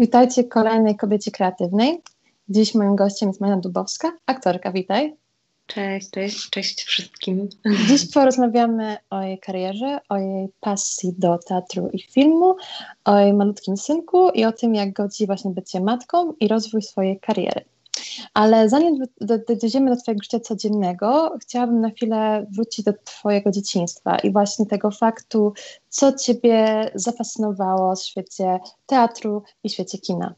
Witajcie w kolejnej Kobiecie Kreatywnej. Dziś moim gościem jest Maja Dubowska, aktorka. Witaj. Cześć, cześć, cześć wszystkim. Dziś porozmawiamy o jej karierze, o jej pasji do teatru i filmu, o jej malutkim synku i o tym, jak godzi właśnie bycie matką i rozwój swojej kariery. Ale zanim dojdziemy do Twojego życia codziennego, chciałabym na chwilę wrócić do Twojego dzieciństwa i właśnie tego faktu, co Ciebie zafascynowało w świecie teatru i świecie kina.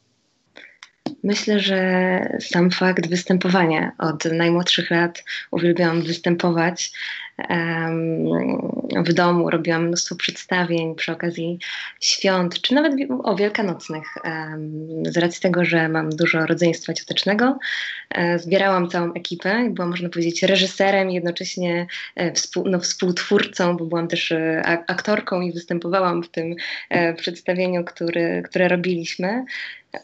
Myślę, że sam fakt występowania od najmłodszych lat uwielbiałam występować w domu, robiłam mnóstwo przedstawień przy okazji świąt, czy nawet o wielkanocnych. Z racji tego, że mam dużo rodzeństwa ciotecznego, e, zbierałam całą ekipę i byłam, można powiedzieć, reżyserem i jednocześnie e, współ, no, współtwórcą, bo byłam też e, aktorką i występowałam w tym przedstawieniu, który, które robiliśmy.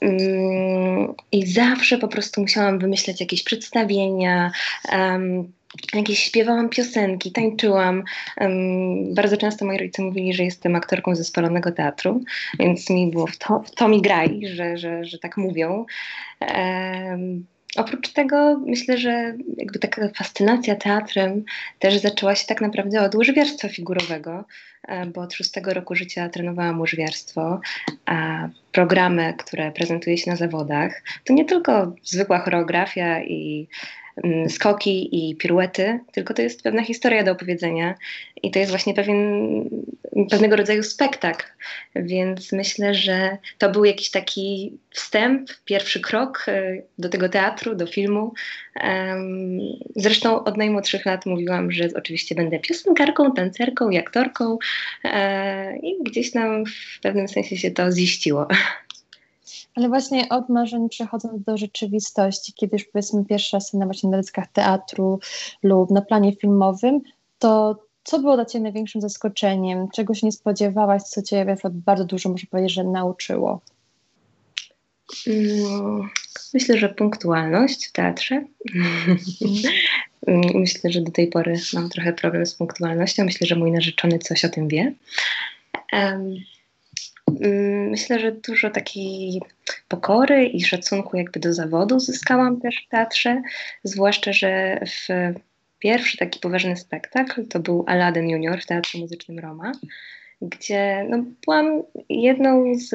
Mm, I zawsze po prostu musiałam wymyślać jakieś przedstawienia, jakieś śpiewałam piosenki, tańczyłam. Um, bardzo często moi rodzice mówili, że jestem aktorką ze spalonego teatru, więc mi było w to, w to mi graj, że, że, że tak mówią. Um, oprócz tego myślę, że jakby taka fascynacja teatrem też zaczęła się tak naprawdę od łyżwiarstwa figurowego, e, bo od szóstego roku życia trenowałam łyżwiarstwo, a programy, które prezentuje się na zawodach, to nie tylko zwykła choreografia i skoki i piruety, tylko to jest pewna historia do opowiedzenia i to jest właśnie pewien, pewnego rodzaju spektakl. Więc myślę, że to był jakiś taki wstęp, pierwszy krok e, do tego teatru, do filmu. Zresztą od najmłodszych lat mówiłam, że oczywiście będę piosenkarką, tancerką i aktorką e, i gdzieś tam w pewnym sensie się to ziściło. Ale właśnie od marzeń przechodząc do rzeczywistości, kiedy już powiedzmy pierwsza scena właśnie na dyskach teatru lub na planie filmowym, to co było dla Ciebie największym zaskoczeniem? Czego się nie spodziewałaś, co Cię bardzo dużo, można powiedzieć, że nauczyło? Mm, myślę, że punktualność w teatrze. Myślę, że do tej pory mam trochę problem z punktualnością. Myślę, że mój narzeczony coś o tym wie. Mm, myślę, że dużo takiej pokory i szacunku jakby do zawodu zyskałam też w teatrze, zwłaszcza, że w pierwszy taki poważny spektakl to był Aladdin Junior w Teatrze Muzycznym Roma, gdzie no, byłam jedną z,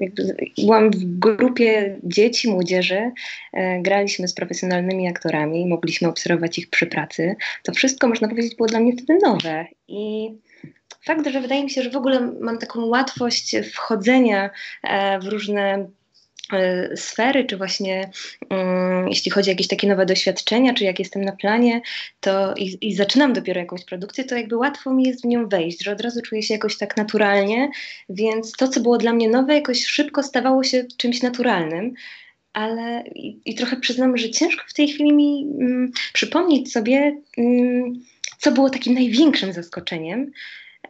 jakby, byłam w grupie dzieci, młodzieży, e, graliśmy z profesjonalnymi aktorami, mogliśmy obserwować ich przy pracy. To wszystko, można powiedzieć, było dla mnie wtedy nowe i fakt, że wydaje mi się, że w ogóle mam taką łatwość wchodzenia e, w różne e, sfery, czy właśnie um, jeśli chodzi o jakieś takie nowe doświadczenia, czy jak jestem na planie, to i, i, zaczynam dopiero jakąś produkcję, to jakby łatwo mi jest w nią wejść, że od razu czuję się jakoś tak naturalnie, więc to, co było dla mnie nowe, jakoś szybko stawało się czymś naturalnym. Ale i, i trochę przyznam, że ciężko w tej chwili mi mm, przypomnieć sobie, mm, co było takim największym zaskoczeniem,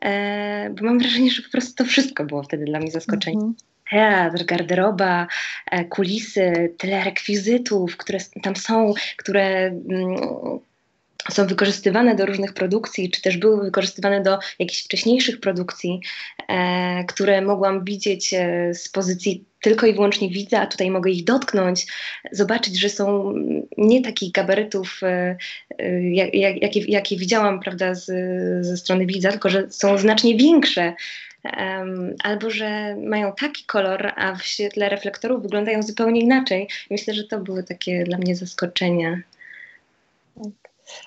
e, bo mam wrażenie, że po prostu to wszystko było wtedy dla mnie zaskoczeniem. Mm -hmm. Teatr, garderoba, e, kulisy, tyle rekwizytów, które tam są, które mm, są wykorzystywane do różnych produkcji, czy też były wykorzystywane do jakichś wcześniejszych produkcji, e, które mogłam widzieć e, z pozycji tylko i wyłącznie widza, a tutaj mogę ich dotknąć, zobaczyć, że są nie takich gabarytów, e, e jak, jak, jakie, jakie widziałam prawda, z, ze strony widza, tylko że są znacznie większe. Um, albo że mają taki kolor, a w świetle reflektorów wyglądają zupełnie inaczej. Myślę, że to były takie dla mnie zaskoczenia.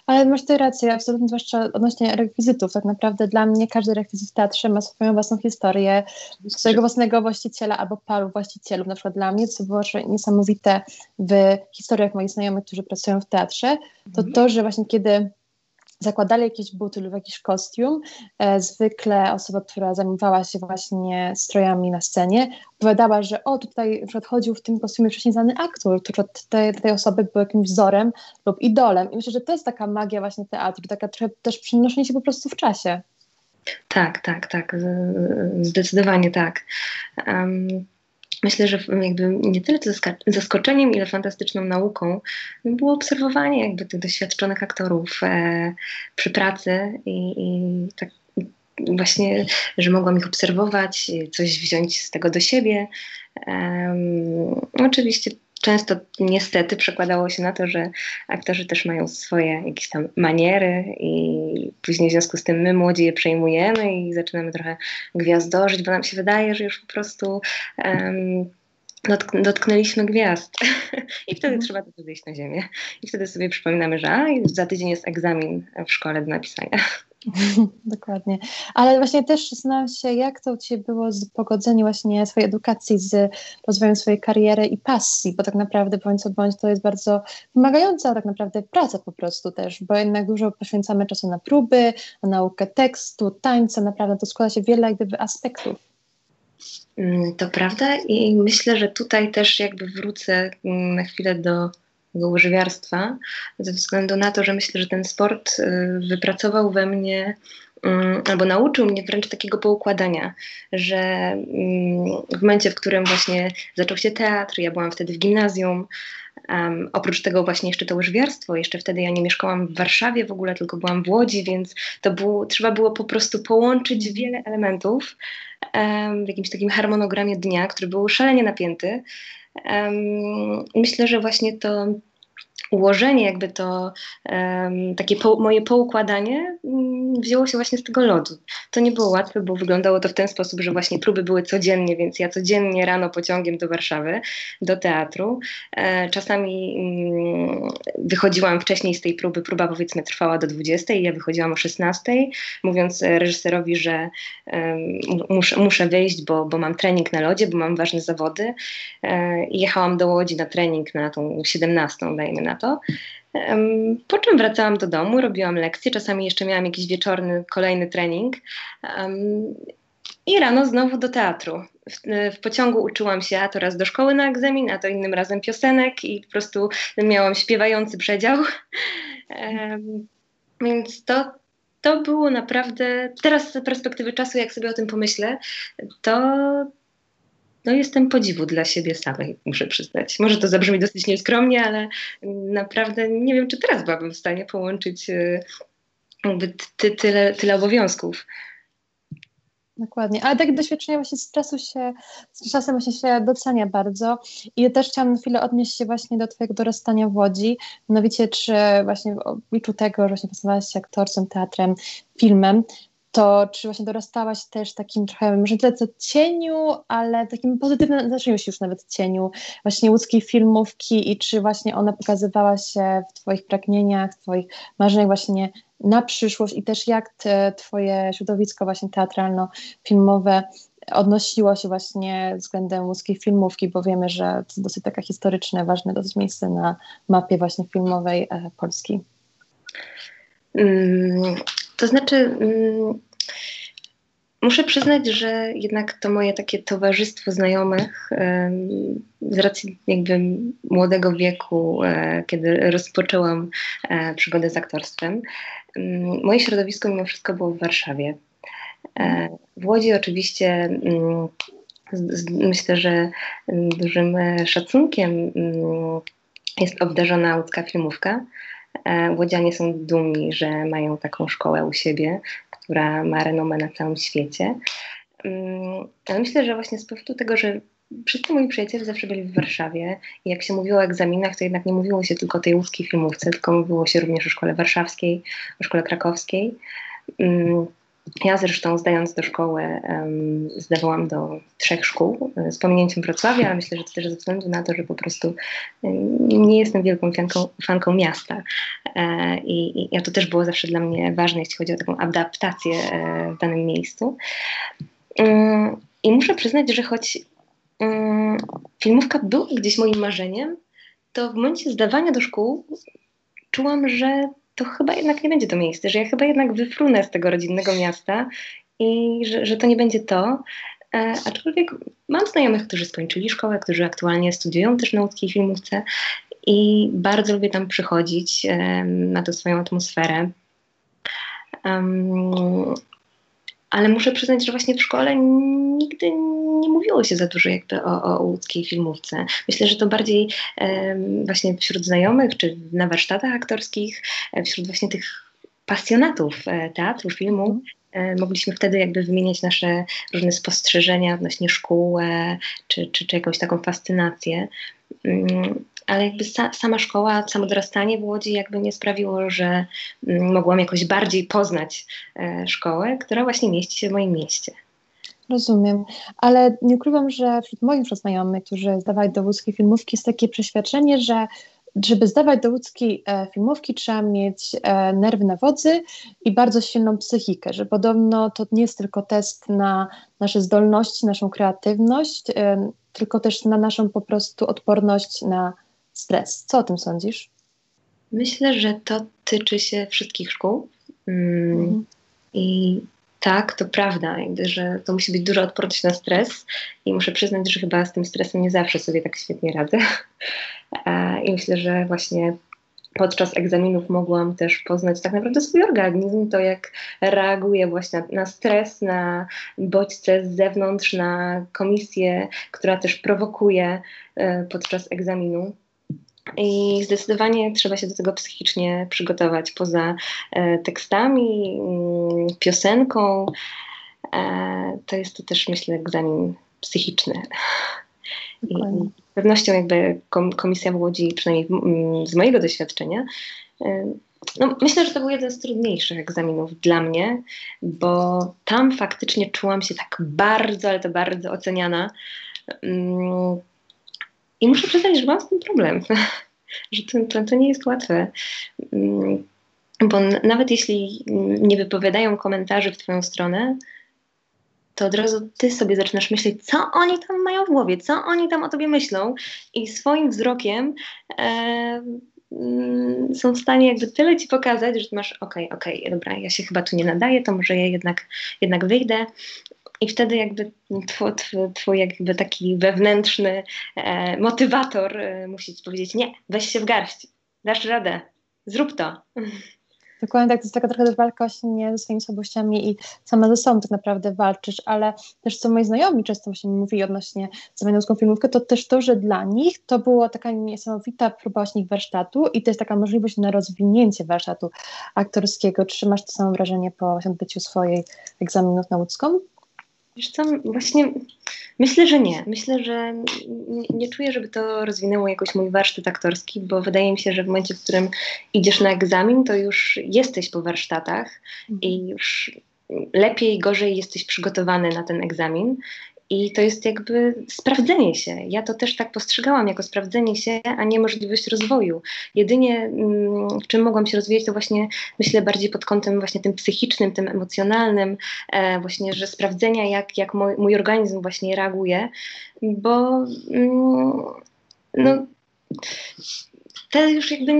Ale masz tutaj rację, absolutnie, zwłaszcza odnośnie rekwizytów. Tak naprawdę dla mnie każdy rekwizyt w teatrze ma swoją własną historię, swojego własnego właściciela albo paru właścicielów. Na przykład dla mnie, co było niesamowite w historiach moich znajomych, którzy pracują w teatrze, to mhm. to, że właśnie kiedy zakładali jakieś buty lub jakiś kostium. E, zwykle osoba, która zajmowała się właśnie strojami na scenie, opowiadała, że o, tutaj chodził w tym kostiumie wcześniej znany aktor, który tej, tej osoby był jakimś wzorem lub idolem. I myślę, że to jest taka magia właśnie teatru, taka trochę też przenoszenie się po prostu w czasie. Tak, tak, tak. Zdecydowanie tak. Um, myślę, że jakby nie tyle zaskoczeniem, ile fantastyczną nauką było obserwowanie jakby tych doświadczonych aktorów e, przy pracy i, i tak właśnie, że mogłam ich obserwować, coś wziąć z tego do siebie. Oczywiście często niestety przekładało się na to, że aktorzy też mają swoje jakieś tam maniery i później w związku z tym my młodzi je przejmujemy i zaczynamy trochę gwiazdożyć, bo nam się wydaje, że już po prostu um, dotk dotknęliśmy gwiazd i wtedy mhm. trzeba to wyjść na ziemię i wtedy sobie przypominamy, że a, za tydzień jest egzamin w szkole do napisania. Dokładnie. Ale właśnie też zastanawiam się, jak to u Ciebie było z pogodzenie właśnie swojej edukacji z rozwojem swojej kariery i pasji, bo tak naprawdę bądź co bądź to jest bardzo wymagająca tak naprawdę praca po prostu też, bo jednak dużo poświęcamy czasu na próby, na naukę tekstu, tańca, naprawdę to składa się wiele jak gdyby aspektów. Mm, to prawda i myślę, że tutaj też jakby wrócę mm, na chwilę do łyżwiarstwa, ze względu na to, że myślę, że ten sport y, wypracował we mnie mm, albo nauczył mnie wręcz takiego poukładania, że mm, w momencie, w którym właśnie zaczął się teatr, ja byłam wtedy w gimnazjum, Um, oprócz tego właśnie jeszcze to łyżwiarstwo, jeszcze wtedy ja nie mieszkałam w Warszawie w ogóle, tylko byłam w Łodzi, więc to było, trzeba było po prostu połączyć wiele elementów um, w jakimś takim harmonogramie dnia, który był szalenie napięty. Myślę, że właśnie to ułożenie, jakby to um, takie po, moje poukładanie um, wzięło się właśnie z tego lodu. To nie było łatwe, bo wyglądało to w ten sposób, że właśnie próby były codziennie, więc ja codziennie rano pociągiem do Warszawy, do teatru. E, czasami um, wychodziłam wcześniej z tej próby, próba powiedzmy trwała do 20, ja wychodziłam o 16, mówiąc reżyserowi, że muszę, muszę wyjść, bo, bo mam trening na lodzie, bo mam ważne zawody. E, jechałam do Łodzi na trening na tą 17, dajmy na to to. Po czym wracałam do domu, robiłam lekcje, czasami jeszcze miałam jakiś wieczorny, kolejny trening. I rano znowu do teatru. W, w, pociągu uczyłam się, a to raz do szkoły na egzamin, a to innym razem piosenek i po prostu miałam śpiewający przedział. Um, więc to, to było naprawdę, teraz z perspektywy czasu, jak sobie o tym pomyślę, to, no jestem podziwu dla siebie samej, muszę przyznać. Może to zabrzmi dosyć nieskromnie, ale naprawdę nie wiem, czy teraz byłabym w stanie połączyć e, jakby ty, tyle, tyle obowiązków. Dokładnie, ale takie doświadczenia właśnie z czasu się, z czasem właśnie się docenia bardzo i też chciałam na chwilę odnieść się właśnie do twojego dorastania w Łodzi, mianowicie czy właśnie w obliczu tego, że właśnie się aktorstwem, teatrem, filmem, to czy właśnie dorastałaś też takim trochę, może tyle co cieniu, ale takim pozytywnym, zaczęło się już nawet cieniu właśnie łódzkiej filmówki i czy właśnie ona pokazywała się w twoich pragnieniach, w twoich marzeniach właśnie na przyszłość i też jak te, twoje środowisko właśnie teatralno-filmowe odnosiło się właśnie względem łódzkiej filmówki, bo wiemy, że to dosyć taka historyczne, ważne dosyć miejsce na mapie właśnie filmowej e, Polski. Mm, to znaczy, mm, muszę przyznać, że jednak to moje takie towarzystwo znajomych z racji jakby młodego wieku, e, kiedy rozpoczęłam e, przygodę z aktorstwem, mm, moje środowisko mimo wszystko było w Warszawie. E, w Łodzi oczywiście mm, myślę, że dużym szacunkiem jest obdarzona łódzka filmówka. E, Łodzianie są dumni, że mają taką szkołę u siebie, która ma renomę na całym świecie. Mm, ale myślę, że właśnie z powodu tego, że wszyscy moi przyjaciele zawsze byli w Warszawie i jak się mówiło o egzaminach, to jednak nie mówiło się tylko o tej łódzkiej filmówce, tylko mówiło się również o szkole warszawskiej, o szkole krakowskiej. Ja zresztą zdając do szkoły zdawałam do trzech szkół e, z pominięciem Wrocławia, ale myślę, że to też ze względu na to, że po prostu um, nie jestem wielką fanką, fanką miasta. E, i, I to też było zawsze dla mnie ważne, jeśli chodzi o taką adaptację e, w danym miejscu. I muszę przyznać, że choć filmówka była gdzieś moim marzeniem, to w momencie zdawania do szkół czułam, że to chyba jednak nie będzie to miejsce, że ja chyba jednak wyfrunę z tego rodzinnego miasta i że, że to nie będzie to. E, aczkolwiek mam znajomych, którzy skończyli szkołę, którzy aktualnie studiują też na łódzkiej filmówce i bardzo lubię tam przychodzić e, na tę swoją atmosferę. Um, ale muszę przyznać, że właśnie w szkole nigdy nie mówiło się za dużo jakby o, o łódzkiej filmówce. Myślę, że to bardziej właśnie wśród znajomych, czy na warsztatach aktorskich, e, wśród właśnie tych pasjonatów e, teatru, filmu, e, mogliśmy wtedy jakby wymieniać nasze różne spostrzeżenia odnośnie szkół czy, czy, czy jakąś taką fascynację. Mm, ale jakby sa, sama szkoła, samo dorastanie w Łodzi jakby nie sprawiło, że mm, mogłam jakoś bardziej poznać e, szkołę, która właśnie mieści się w moim mieście. Rozumiem, ale nie ukrywam, że wśród moich znajomych, którzy zdawali do łódzkiej filmówki, jest takie przeświadczenie, że żeby zdawać do łódzkiej e, filmówki, trzeba mieć e, nerwy na wodzy i bardzo silną psychikę, że podobno to nie jest tylko test na nasze zdolności, naszą kreatywność, e, tylko też na naszą po prostu odporność na stres. Co o tym sądzisz? Myślę, że to tyczy się wszystkich szkół. Mm, mhm. I tak, to prawda, że to musi być duża odporność na stres i muszę przyznać, że chyba z tym stresem nie zawsze sobie tak świetnie radzę. I myślę, że właśnie podczas egzaminów mogłam też poznać tak naprawdę swój organizm, to jak reaguje właśnie na, na, stres, na bodźce z zewnątrz, na komisję, która też prowokuje e, podczas egzaminu. I zdecydowanie trzeba się do tego psychicznie przygotować poza e, tekstami, mm, piosenką. E, to jest to też, myślę, egzamin psychiczny. I z pewnością jakby komisja w Łodzi, przynajmniej mm, z mojego doświadczenia, e, no, myślę, że to był jeden z trudniejszych egzaminów dla mnie, bo tam faktycznie czułam się tak bardzo, ale to bardzo oceniana. I muszę przyznać, że mam z tym problem, że to, to, to nie jest łatwe. Mm, bo nawet jeśli nie wypowiadają komentarzy w Twoją stronę, to od razu ty sobie zaczynasz myśleć, co oni tam mają w głowie, co oni tam o tobie myślą, i swoim wzrokiem e, mm, są w stanie jakby tyle ci pokazać, że masz, okej, okay, okej, okay, dobra, ja się chyba tu nie nadaję, to może ja jednak, jednak wyjdę. I wtedy jakby twój, twój jakby taki wewnętrzny e, motywator e, musi ci powiedzieć, nie, weź się w garść, dasz radę, zrób to. Dokładnie tak, to jest taka trochę walka właśnie ze swoimi słabościami i sama ze sobą tak naprawdę walczysz, ale też co moi znajomi często właśnie mówili odnośnie zamianowską filmówkę, to też to, że dla nich to była taka niesamowita próba właśnie warsztatu i to jest taka możliwość na rozwinięcie warsztatu aktorskiego. Czy masz to samo wrażenie po odbyciu swojej egzaminów na łódzką? Wiesz co, właśnie myślę, że nie. Myślę, że nie, nie, czuję, żeby to rozwinęło jakoś mój warsztat aktorski, bo wydaje mi się, że w momencie, w którym idziesz na egzamin, to już jesteś po warsztatach i mhm. już lepiej, gorzej jesteś przygotowany na ten egzamin i to jest jakby sprawdzenie się. Ja to też tak postrzegałam jako sprawdzenie się, a nie możliwość rozwoju. Jedynie mm, w czym mogłam się rozwijać, to właśnie myślę bardziej pod kątem właśnie tym psychicznym, tym emocjonalnym, e, właśnie, że sprawdzenia, jak, jak mój, mój organizm właśnie reaguje, bo mm, no, to już jakby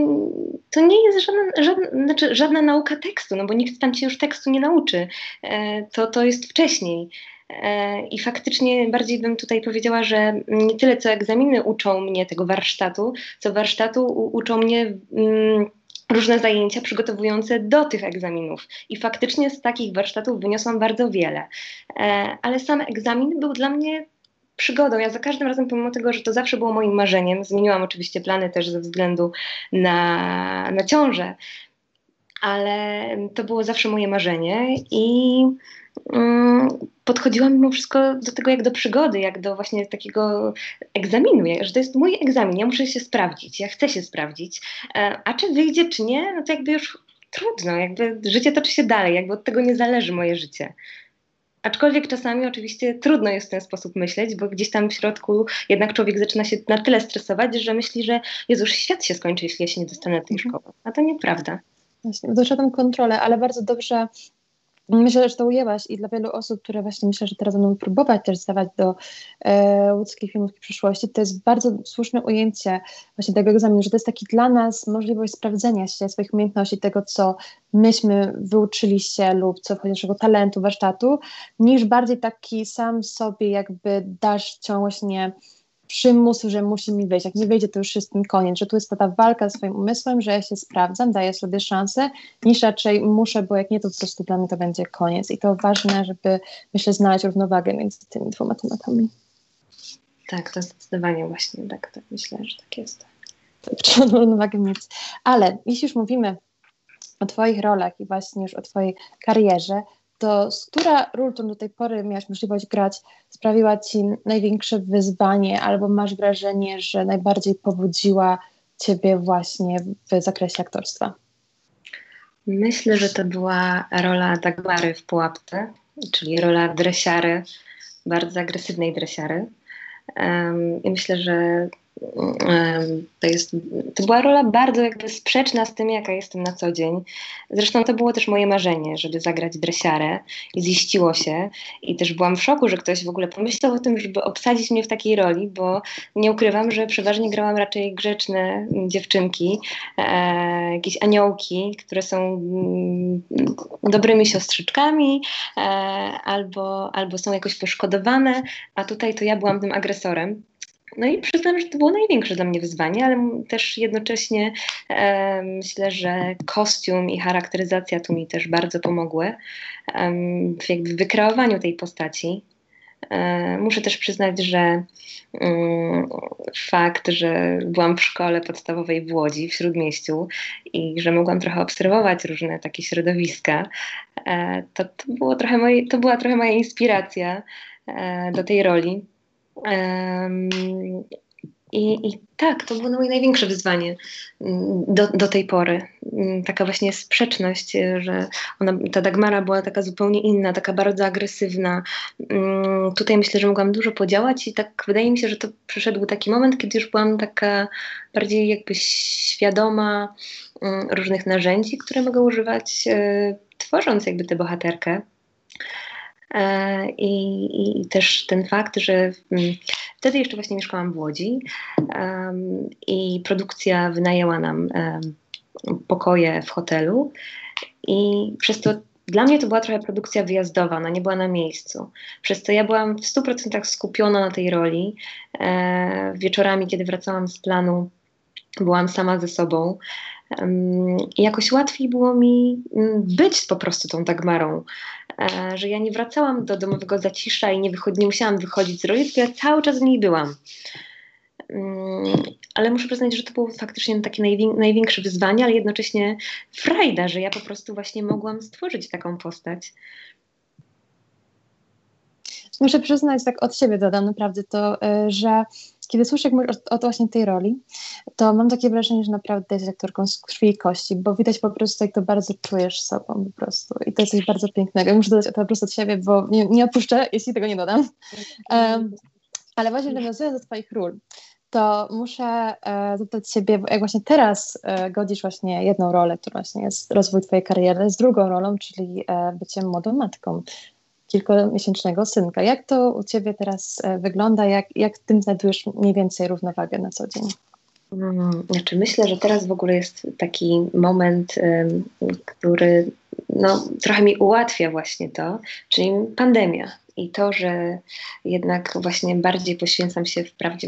to nie jest żadna, żadna, znaczy żadna nauka tekstu, no bo nikt tam cię już tekstu nie nauczy. E, to, to jest wcześniej. E, I faktycznie bardziej bym tutaj powiedziała, że nie tyle co egzaminy uczą mnie tego warsztatu, co warsztatu uczą mnie. Mm, różne zajęcia przygotowujące do tych egzaminów. I faktycznie z takich warsztatów wyniosłam bardzo wiele. E, ale sam egzamin był dla mnie przygodą. Ja za każdym razem, pomimo tego, że to zawsze było moim marzeniem, zmieniłam oczywiście plany też ze względu na, na ciążę, ale to było zawsze moje marzenie i Mm, podchodziłam mimo wszystko do tego jak do przygody, jak do właśnie takiego egzaminu, że to jest mój egzamin, ja muszę się sprawdzić, ja chcę się sprawdzić, e, a czy wyjdzie, czy nie, no to jakby już trudno, jakby życie toczy się dalej, jakby od tego nie zależy moje życie. Aczkolwiek czasami oczywiście trudno jest w ten sposób myśleć, bo gdzieś tam w środku jednak człowiek zaczyna się na tyle stresować, że myśli, że Jezus, świat się skończy, jeśli ja się nie dostanę do tej mhm. szkoły. A to nieprawda. Właśnie, doszedłem kontrolę, ale bardzo dobrze Myślę, że to ujęłaś i dla wielu osób, które właśnie myślę, że teraz będą próbować też zdawać do e, łódzkich filmów w przyszłości, to jest bardzo słuszne ujęcie właśnie tego egzaminu, że to jest taki dla nas możliwość sprawdzenia się swoich umiejętności, tego co myśmy wyuczyli się lub co wchodzi naszego talentu, warsztatu, niż bardziej taki sam sobie jakby dasz ciągłość nie przymus, że musi mi wyjść. Jak nie wyjdzie, to już jest mi koniec, że tu jest ta walka ze swoim umysłem, że ja się sprawdzam, daję sobie szansę, niż raczej muszę, bo jak nie, to po prostu dla mnie to będzie koniec. I to ważne, żeby, myślę, znaleźć równowagę między tymi dwoma tematami. Tak, to zdecydowanie właśnie tak, tak myślę, że tak jest. Trzeba równowagę mieć. Ale jeśli już mówimy o Twoich rolach i właśnie już o Twojej karierze, to która ról, którą do tej pory miałaś możliwość grać, sprawiła ci największe wyzwanie, albo masz wrażenie, że najbardziej pobudziła ciebie właśnie w zakresie aktorstwa? Myślę, że to była rola Dagmary w Pułapce, czyli rola dresiary, bardzo agresywnej dresiary. Um, I myślę, że to, jest, to była rola bardzo jakby sprzeczna z tym, jaka jestem na co dzień. Zresztą to było też moje marzenie, żeby zagrać dresiarę i ziściło się. I też byłam w szoku, że ktoś w ogóle pomyślał o tym, żeby obsadzić mnie w takiej roli, bo nie ukrywam, że przeważnie grałam raczej grzeczne dziewczynki, e, jakieś aniołki, które są mm, dobrymi siostrzyczkami e, albo, albo są jakoś poszkodowane, a tutaj to ja byłam tym agresorem. No i przyznam, że to było największe dla mnie wyzwanie, ale też jednocześnie e, myślę, że kostium i charakteryzacja tu mi też bardzo pomogły e, w jakby wykreowaniu tej postaci. E, muszę też przyznać, że mm, fakt, że byłam w szkole podstawowej w Łodzi, w Śródmieściu i że mogłam trochę obserwować różne takie środowiska, e, to, to, było trochę moje, to była trochę moja inspiracja e, do tej roli. I, I, tak, to było moje największe wyzwanie mm, do, do tej pory. Mm, taka właśnie sprzeczność, że ona, ta Dagmara była taka zupełnie inna, taka bardzo agresywna. Mm, tutaj myślę, że mogłam dużo podziałać i tak wydaje mi się, że to przyszedł taki moment, kiedy już byłam taka bardziej jakby świadoma różnych narzędzi, które mogę używać, e, tworząc jakby tę bohaterkę. E, I, I, też ten fakt, że mm, wtedy jeszcze właśnie mieszkałam w Łodzi i produkcja wynajęła nam pokoje w hotelu i przez to dla mnie to była trochę produkcja wyjazdowa, ona nie była na miejscu. Przez to ja byłam w 100% skupiona na tej roli. E, wieczorami, kiedy wracałam z planu, byłam sama ze sobą. Jakoś łatwiej było mi mm, być po prostu tą Dagmarą, e, że ja nie wracałam do domowego zacisza i nie, nie musiałam wychodzić z roli, tylko ja cały czas w niej byłam. Ale muszę przyznać, że to było faktycznie takie najwię- największe wyzwanie, ale jednocześnie frajda, że ja po prostu właśnie mogłam stworzyć taką postać. Muszę przyznać, tak od siebie dodam naprawdę to, e, że kiedy słyszę o, o właśnie tej roli, to mam takie wrażenie, że naprawdę jest aktorką z krwi i kości, bo widać po prostu, jak to bardzo czujesz sobą po prostu. I to jest coś bardzo pięknego. muszę dodać to po prostu od siebie, bo nie, nie opuszczę, jeśli tego nie dodam. Um, ale właśnie nawiązując do Twoich ról, to muszę e, zapytać Ciebie, jak właśnie teraz e, godzisz właśnie jedną rolę, która właśnie jest rozwój Twojej kariery, z drugą rolą, czyli e, byciem młodą matką kilkumiesięcznego synka. Jak to u Ciebie teraz e, wygląda? Jak, jak tym znajdujesz mniej więcej równowagę na co dzień? Hmm, znaczy myślę, że teraz w ogóle jest taki moment, który no, trochę mi ułatwia właśnie to, czyli pandemia. I to, że jednak właśnie bardziej poświęcam się wprawdzie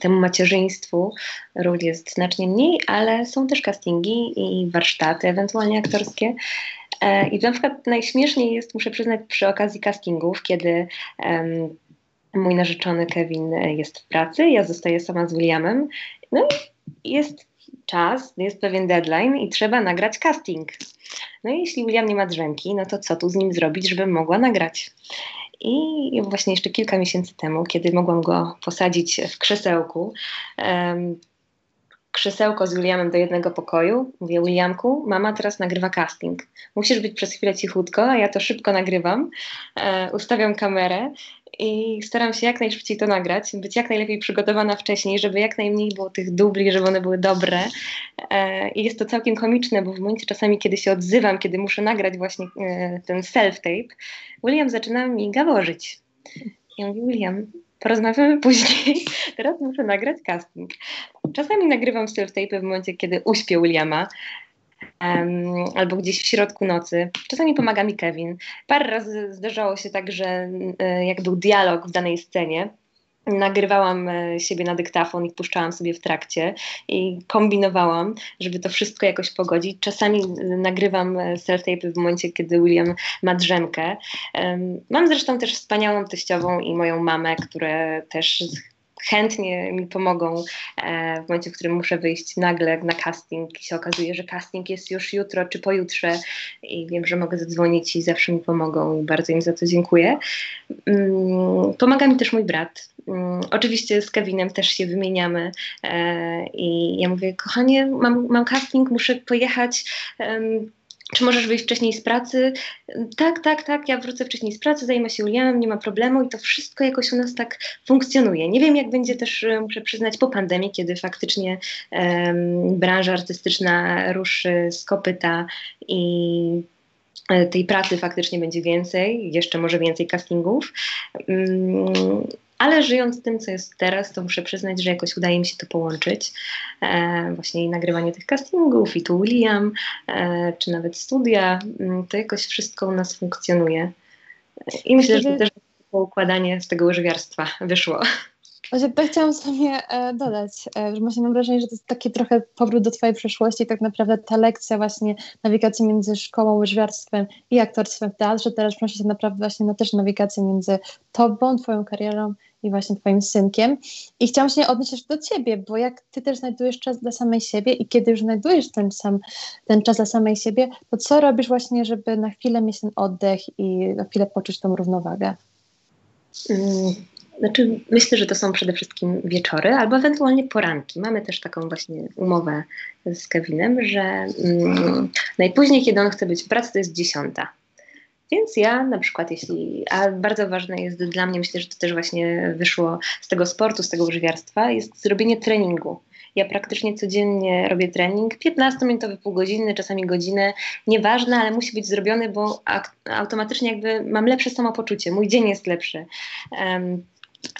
temu macierzyństwu, ról jest znacznie mniej, ale są też castingi i warsztaty ewentualnie aktorskie, I na przykład najśmieszniej jest, muszę przyznać, przy okazji castingów, kiedy um, mój narzeczony Kevin jest w pracy, ja zostaję sama z Williamem, no i jest czas, jest pewien deadline i trzeba nagrać casting. No i jeśli William nie ma drzemki, no to co tu z nim zrobić, żebym mogła nagrać? I właśnie jeszcze kilka miesięcy temu, kiedy mogłam go posadzić w krzesełku, krzesełko z Williamem do jednego pokoju. Mówię, Williamku, mama teraz nagrywa casting. Musisz być przez chwilę cichutko, a ja to szybko nagrywam. E, ustawiam kamerę i staram się jak najszybciej to nagrać, być jak najlepiej przygotowana wcześniej, żeby jak najmniej było tych dubli, żeby one były dobre. E, I jest to całkiem komiczne, bo w momencie czasami, kiedy się odzywam, kiedy muszę nagrać właśnie e, ten self-tape, William zaczyna mi gaworzyć. Ja mówię, William, porozmawiamy później. Teraz muszę nagrać casting. Czasami nagrywam self-tape w momencie, kiedy uśpię Williama. Um, albo gdzieś w środku nocy. Czasami pomaga mi Kevin. Parę razy zdarzało się tak, że y, jak był dialog w danej scenie, nagrywałam e, siebie na dyktafon i puszczałam sobie w trakcie i kombinowałam, żeby to wszystko jakoś pogodzić. Czasami e, nagrywam e, self-tape w momencie, kiedy William ma drzemkę. Mam zresztą też wspaniałą teściową i moją mamę, które też chętnie mi pomogą e, w momencie, w którym muszę wyjść nagle na casting i się okazuje, że casting jest już jutro czy pojutrze i wiem, że mogę zadzwonić i zawsze mi pomogą i bardzo im za to dziękuję. Mm, pomaga mi też mój brat. Mm, oczywiście z Kevinem też się wymieniamy e, i ja mówię, kochanie, mam, mam casting, muszę pojechać czy możesz wyjść wcześniej z pracy? Tak, tak, tak, ja wrócę wcześniej z pracy, zajmę się Julianem, nie ma problemu i to wszystko jakoś u nas tak funkcjonuje. Nie wiem, jak będzie też, e, muszę przyznać, po pandemii, kiedy faktycznie um, branża artystyczna ruszy z kopyta i tej pracy faktycznie będzie więcej, jeszcze może więcej castingów. Um, ale żyjąc tym, co jest teraz, to muszę przyznać, że jakoś udaje mi się to połączyć. E, właśnie i nagrywanie tych castingów, i tu William, e, czy nawet studia, mm, to jakoś wszystko u nas funkcjonuje. I myślę, że też poukładanie z tego łyżwiarstwa wyszło. Właśnie to chciałam sobie e, dodać, e, że mam wrażenie, że to jest taki trochę powrót do twojej przeszłości tak naprawdę ta lekcja właśnie nawigacji między szkołą, łyżwiarstwem i aktorstwem w teatrze teraz przenosi się naprawdę właśnie na też nawigację między tobą, twoją karierą i właśnie twoim synkiem. I chciałam się odnieść do ciebie, bo jak ty też znajdujesz czas dla samej siebie i kiedy już znajdujesz ten, sam, ten czas dla samej siebie, to co robisz właśnie, żeby na chwilę mieć ten oddech i na chwilę poczuć tą równowagę? Znaczy, myślę, że to są przede wszystkim wieczory albo ewentualnie poranki. Mamy też taką właśnie umowę z Kevinem, że mm, najpóźniej, kiedy on chce być w pracy, to jest dziesiąta. Więc ja na przykład, jeśli, a bardzo ważne jest dla mnie, myślę, że to też właśnie wyszło z tego sportu, z tego używiarstwa, jest zrobienie treningu. Ja praktycznie codziennie robię trening, 15-minutowy, pół godziny, czasami godzinę, nieważne, ale musi być zrobiony, bo automatycznie jakby mam lepsze samopoczucie, mój dzień jest lepszy. Um,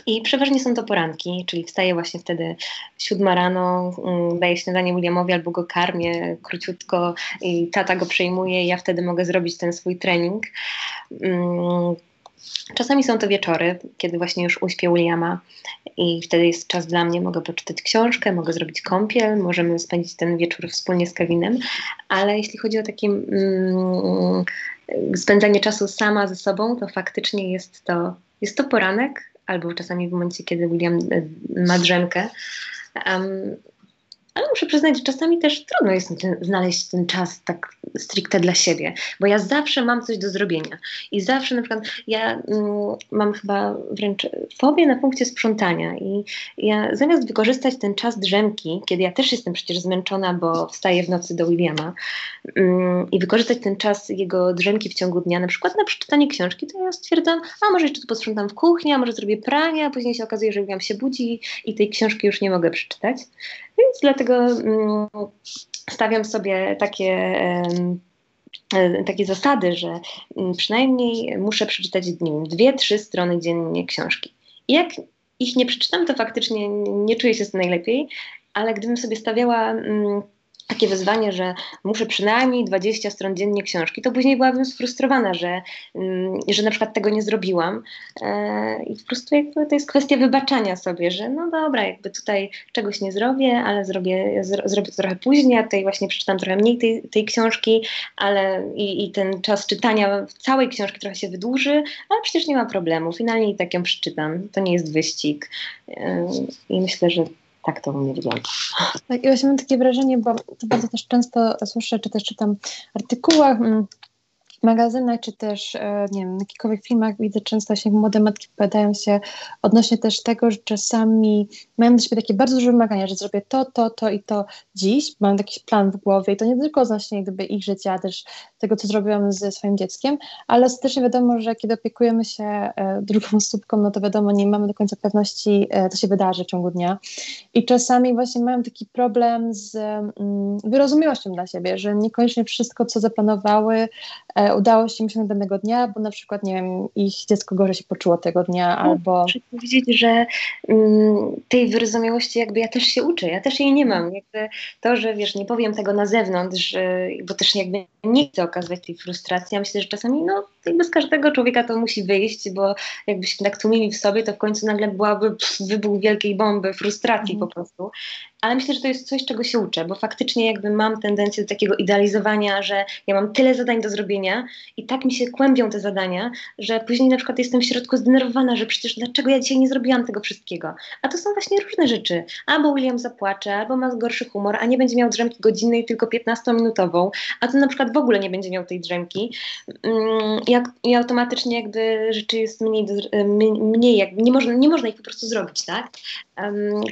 i przeważnie są to poranki, czyli wstaję właśnie wtedy siódma rano, mm, daję śniadanie Williamowi albo go karmię króciutko i tata go przejmuje i ja wtedy mogę zrobić ten swój trening. Mm, czasami są to wieczory, kiedy właśnie już uśpię Williama i wtedy jest czas dla mnie, mogę poczytać książkę, mogę zrobić kąpiel, możemy spędzić ten wieczór wspólnie z Kevinem, ale jeśli chodzi o takie mm, spędzanie czasu sama ze sobą, to faktycznie jest to, jest to poranek, albo czasami w momencie, kiedy William ma drzemkę. Um, ale muszę przyznać, że czasami też trudno jest ten, znaleźć ten czas tak stricte dla siebie, bo ja zawsze mam coś do zrobienia i zawsze na przykład ja mm, mam chyba wręcz fobię na punkcie sprzątania i ja zamiast wykorzystać ten czas drzemki, kiedy ja też jestem przecież zmęczona, bo wstaję w nocy do Williama mm, i wykorzystać ten czas jego drzemki w ciągu dnia, na przykład na przeczytanie książki, to ja stwierdzam, a może jeszcze tu posprzątam w kuchni, a może zrobię pranie, a później się okazuje, że William się budzi i tej książki już nie mogę przeczytać. Więc dlatego mm, stawiam sobie takie, e, takie zasady, że mm, przynajmniej muszę przeczytać nie dwie, trzy strony dziennie książki. I jak ich nie przeczytam, to faktycznie nie czuję się z tym najlepiej, ale gdybym sobie stawiała mm, takie wyzwanie, że muszę przynajmniej 20 stron dziennie książki, to później byłabym sfrustrowana, że, mm, że na przykład tego nie zrobiłam. E, I po prostu jakby to jest kwestia wybaczania sobie, że no dobra, jakby tutaj czegoś nie zrobię, ale zrobię, zrobię to trochę później, a tutaj właśnie przeczytam trochę mniej tej, tej książki, ale i, i ten czas czytania całej książki trochę się wydłuży, ale przecież nie ma problemu. Finalnie i tak ją przeczytam. To nie jest wyścig. E, I myślę, że tak to u mnie wygląda. I właśnie mam takie wrażenie, bo to bardzo też często słyszę, czy też czytam w artykułach, mm, magazynach, czy też, e, nie wiem, w jakichkolwiek filmach widzę często się młode matki wypowiadają się odnośnie też tego, że czasami mają do siebie takie bardzo duże wymagania, że zrobię to, to, to i to dziś, mam jakiś plan w głowie i to nie tylko odnośnie gdyby ich życia, też tego, co zrobiłam ze swoim dzieckiem, ale ostatecznie wiadomo, że kiedy opiekujemy się e, drugą osóbką, no to wiadomo, nie mamy do końca pewności, e, co się wydarzy w ciągu dnia. I czasami właśnie mają taki problem z mm, wyrozumiałością dla siebie, że niekoniecznie wszystko, co zaplanowały, udało się im danego dnia, bo na przykład, nie wiem, ich dziecko gorzej się poczuło tego dnia, no, albo... Muszę powiedzieć, że mm, tej wyrozumiałości jakby ja też się uczę, ja też jej nie mam. Jakby to, że wiesz, nie powiem tego na zewnątrz, że, bo też jakby nie chcę okazywać tej frustracji, ja myślę, że czasami no jakby z każdego człowieka to musi wyjść, bo jakbyśmy tak tłumili w sobie, to w końcu nagle byłaby pff, wybuch wielkiej bomby, frustracji mm. po prostu. Ale myślę, że to jest coś, czego się uczę, bo faktycznie jakby mam tendencję do takiego idealizowania, że ja mam tyle zadań do zrobienia, i tak mi się kłębią te zadania, że później na przykład jestem w środku zdenerwowana, że przecież dlaczego ja dzisiaj nie zrobiłam tego wszystkiego. A to są właśnie różne rzeczy. Albo William zapłacze, albo ma gorszy humor, a nie będzie miał drzemki godzinnej, tylko 15-minutową, a to na przykład w ogóle nie będzie miał tej drzemki. Mm, I automatycznie jakby rzeczy jest mniej, mniej jakby nie można, nie można ich po prostu zrobić, tak?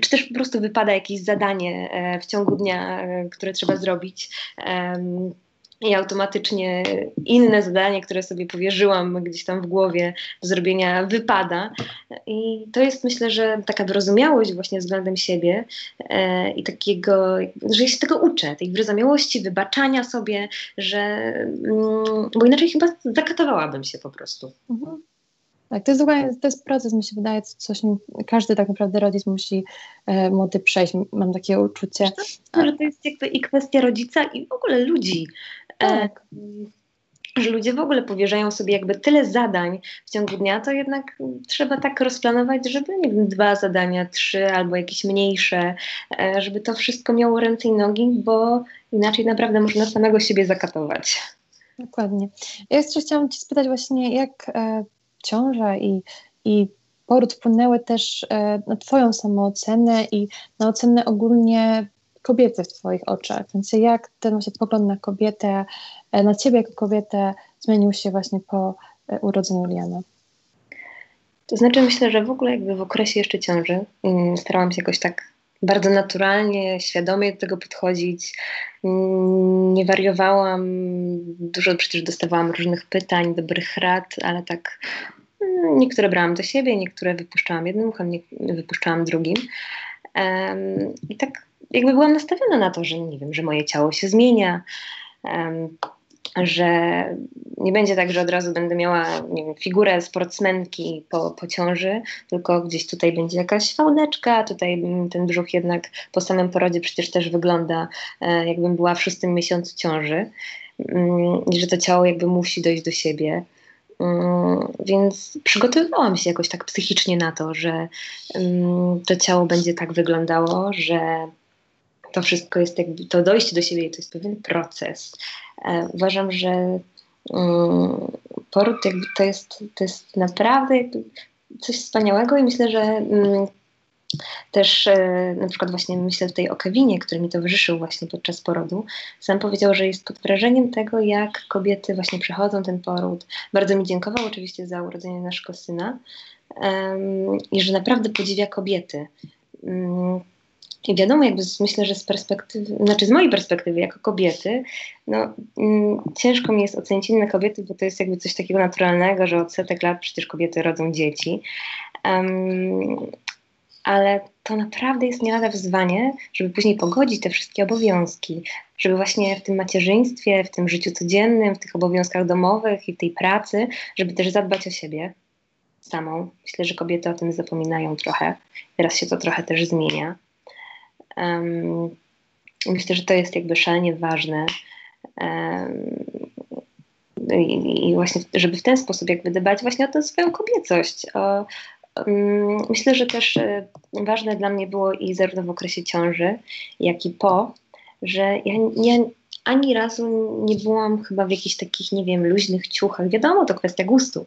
Czy też po prostu wypada jakieś zadanie e, w ciągu dnia, e, które trzeba zrobić i automatycznie inne zadanie, które sobie powierzyłam gdzieś tam w głowie do zrobienia, wypada. I to jest myślę, że taka wyrozumiałość właśnie względem siebie e, i takiego, że ja się tego uczę, tej wyrozumiałości, wybaczania sobie, że, mm, bo inaczej chyba zakatowałabym się po prostu. Mhm. Tak, to jest to jest proces, mi się wydaje, coś każdy tak naprawdę rodzic musi e, młody przejść, mam takie uczucie. że to jest jakby i kwestia rodzica i w ogóle ludzi. E, tak. E, że ludzie w ogóle powierzają sobie jakby tyle zadań w ciągu dnia, to jednak trzeba tak rozplanować, żeby nie wiem, dwa zadania, trzy albo jakieś mniejsze, e, żeby to wszystko miało ręce i nogi, bo inaczej naprawdę można samego siebie zakatować. Dokładnie. Ja jeszcze chciałam Ci spytać właśnie, jak e, ciąża i, i poród wpłynęły też e, na Twoją samoocenę i na ocenę ogólnie kobiety w Twoich oczach. Więc jak ten właśnie pogląd na kobietę, e, na Ciebie jako kobietę zmienił się właśnie po e, urodzeniu Liana? To znaczy myślę, że w ogóle jakby w okresie jeszcze ciąży mm, starałam się jakoś tak bardzo naturalnie, świadomie do tego podchodzić. Mm, nie wariowałam, dużo przecież dostawałam różnych pytań, dobrych rad, ale tak mm, niektóre brałam do siebie, niektóre wypuszczałam jednym uchem, wypuszczałam drugim. I tak jakby byłam nastawiona na to, że nie wiem, że moje ciało się zmienia, że nie będzie tak, że od razu będę miała nie wiem, figurę sportsmenki po, po ciąży, tylko gdzieś tutaj będzie jakaś fałdeczka, tutaj ten brzuch jednak po samym porodzie przecież też wygląda, e, jakbym była w szóstym miesiącu ciąży mm, i że to ciało jakby musi dojść do siebie. Mm, więc przygotowywałam się jakoś tak psychicznie na to, że mm, to ciało będzie tak wyglądało, że to wszystko jest jakby, to dojście do siebie to jest pewien proces. E, uważam, że um, poród jakby to jest, to jest naprawdę coś wspaniałego i myślę, że um, też e, na przykład właśnie myślę tutaj o Kevinie, który mi towarzyszył właśnie podczas porodu. Sam powiedział, że jest pod wrażeniem tego, jak kobiety właśnie przechodzą ten poród. Bardzo mi dziękował oczywiście za urodzenie naszego syna i że naprawdę podziwia kobiety. Um, i wiadomo, jakby myślę, że z perspektywy, znaczy z mojej perspektywy jako kobiety, no mm, ciężko mi jest ocenić inne kobiety, bo to jest jakby coś takiego naturalnego, że od setek lat przecież kobiety rodzą dzieci. Um, ale to naprawdę jest nie lada wyzwanie, żeby później pogodzić te wszystkie obowiązki, żeby właśnie w tym macierzyństwie, w tym życiu codziennym, w tych obowiązkach domowych i w tej pracy, żeby też zadbać o siebie samą. Myślę, że kobiety o tym zapominają trochę. Teraz się to trochę też zmienia. Myślę, że to jest jakby szalenie ważne. I, właśnie, żeby w ten sposób jakby dbać właśnie o tę swoją kobiecość. O, myślę, że też y, ważne dla mnie było i zarówno w okresie ciąży, jak i po, że ja, ja ani razu nie byłam chyba w jakichś takich, nie wiem, luźnych ciuchach. Wiadomo, to kwestia gustu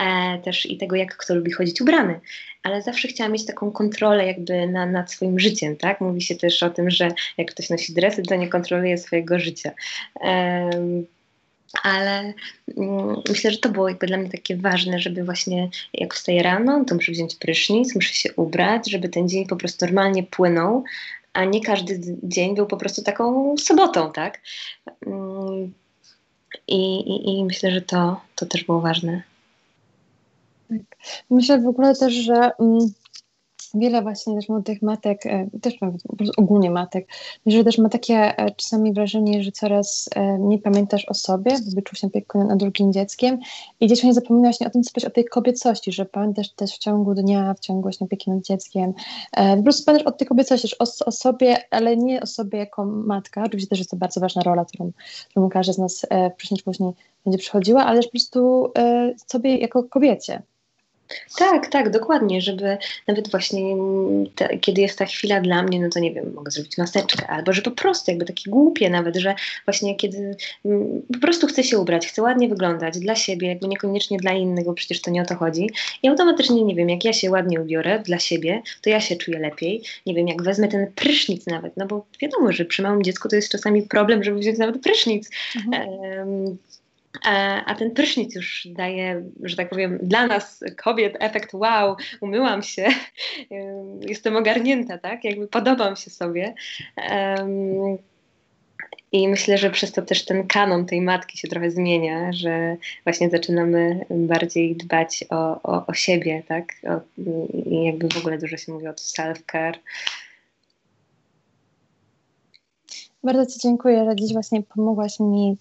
e, też i tego, jak kto lubi chodzić ubrany, ale zawsze chciałam mieć taką kontrolę jakby na, nad swoim życiem, tak? Mówi się też o tym, że jak ktoś nosi dresy, to nie kontroluje swojego życia. E, ale mm, myślę, że to było jakby dla mnie takie ważne, żeby właśnie jak wstaję rano, to muszę wziąć prysznic, muszę się ubrać, żeby ten dzień po prostu normalnie płynął, a nie każdy dzień był po prostu taką sobotą, tak? Mm, I, i, i myślę, że to, to też było ważne. Tak. Myślę w ogóle też, że mm, wiele właśnie też młodych matek, e, też ogólnie matek, że też ma takie e, czasami wrażenie, że coraz e, mniej pamiętasz o sobie, wyczuł się opiekę nad drugim dzieckiem. I gdzieś nie zapomina właśnie o tym, co o tej kobiecości, że pamiętasz też w ciągu dnia, w ciągu właśnie opieki nad dzieckiem, po prostu pamiętasz o tej kobiecości, o, o sobie, ale nie o sobie jako matka, oczywiście też jest to bardzo ważna rola, którą, którą każda z nas wcześniej później będzie przychodziła, ale też po prostu sobie jako kobiecie. Tak, tak, dokładnie, żeby nawet właśnie te, kiedy jest ta chwila dla mnie, no to nie wiem, mogę zrobić maseczkę, albo że po prostu jakby takie głupie nawet, że właśnie kiedy m, po prostu chcę się ubrać, chcę ładnie wyglądać dla siebie, jakby niekoniecznie dla innych, bo przecież to nie o to chodzi. I automatycznie, nie wiem, jak ja się ładnie ubiorę dla siebie, to ja się czuję lepiej. Nie wiem, jak wezmę ten prysznic nawet, no bo wiadomo, że przy małym dziecku to jest czasami problem, żeby wziąć nawet prysznic. Mhm. Um, a, a, ten prysznic już daje, że tak powiem, dla nas kobiet efekt wow, umyłam się, jestem ogarnięta, tak? Jakby podobam się sobie. I myślę, że przez to też ten kanon tej matki się trochę zmienia, że właśnie zaczynamy bardziej dbać o, o, o siebie, tak? O, I jakby w ogóle dużo się mówi o self-care. Bardzo Ci dziękuję, że dziś właśnie pomogłaś mi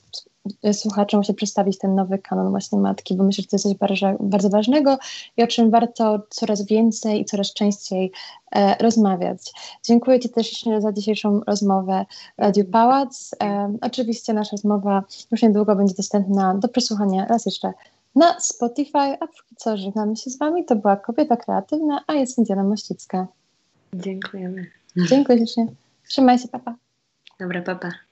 słuchaczom się przedstawić ten nowy kanon właśnie matki, bo myślę, że to jest coś bardzo, bardzo ważnego i o czym warto coraz więcej i coraz częściej e, rozmawiać. Dziękuję Ci też za dzisiejszą rozmowę Radio Pałac. E, oczywiście nasza rozmowa już niedługo będzie dostępna do przesłuchania raz jeszcze na Spotify, a póki co żegnamy się z Wami. To była Kobieta Kreatywna, a jest Diana Mościcka. Dziękujemy. Dziękuję ślicznie. Trzymaj się, papa. Dobra, papa.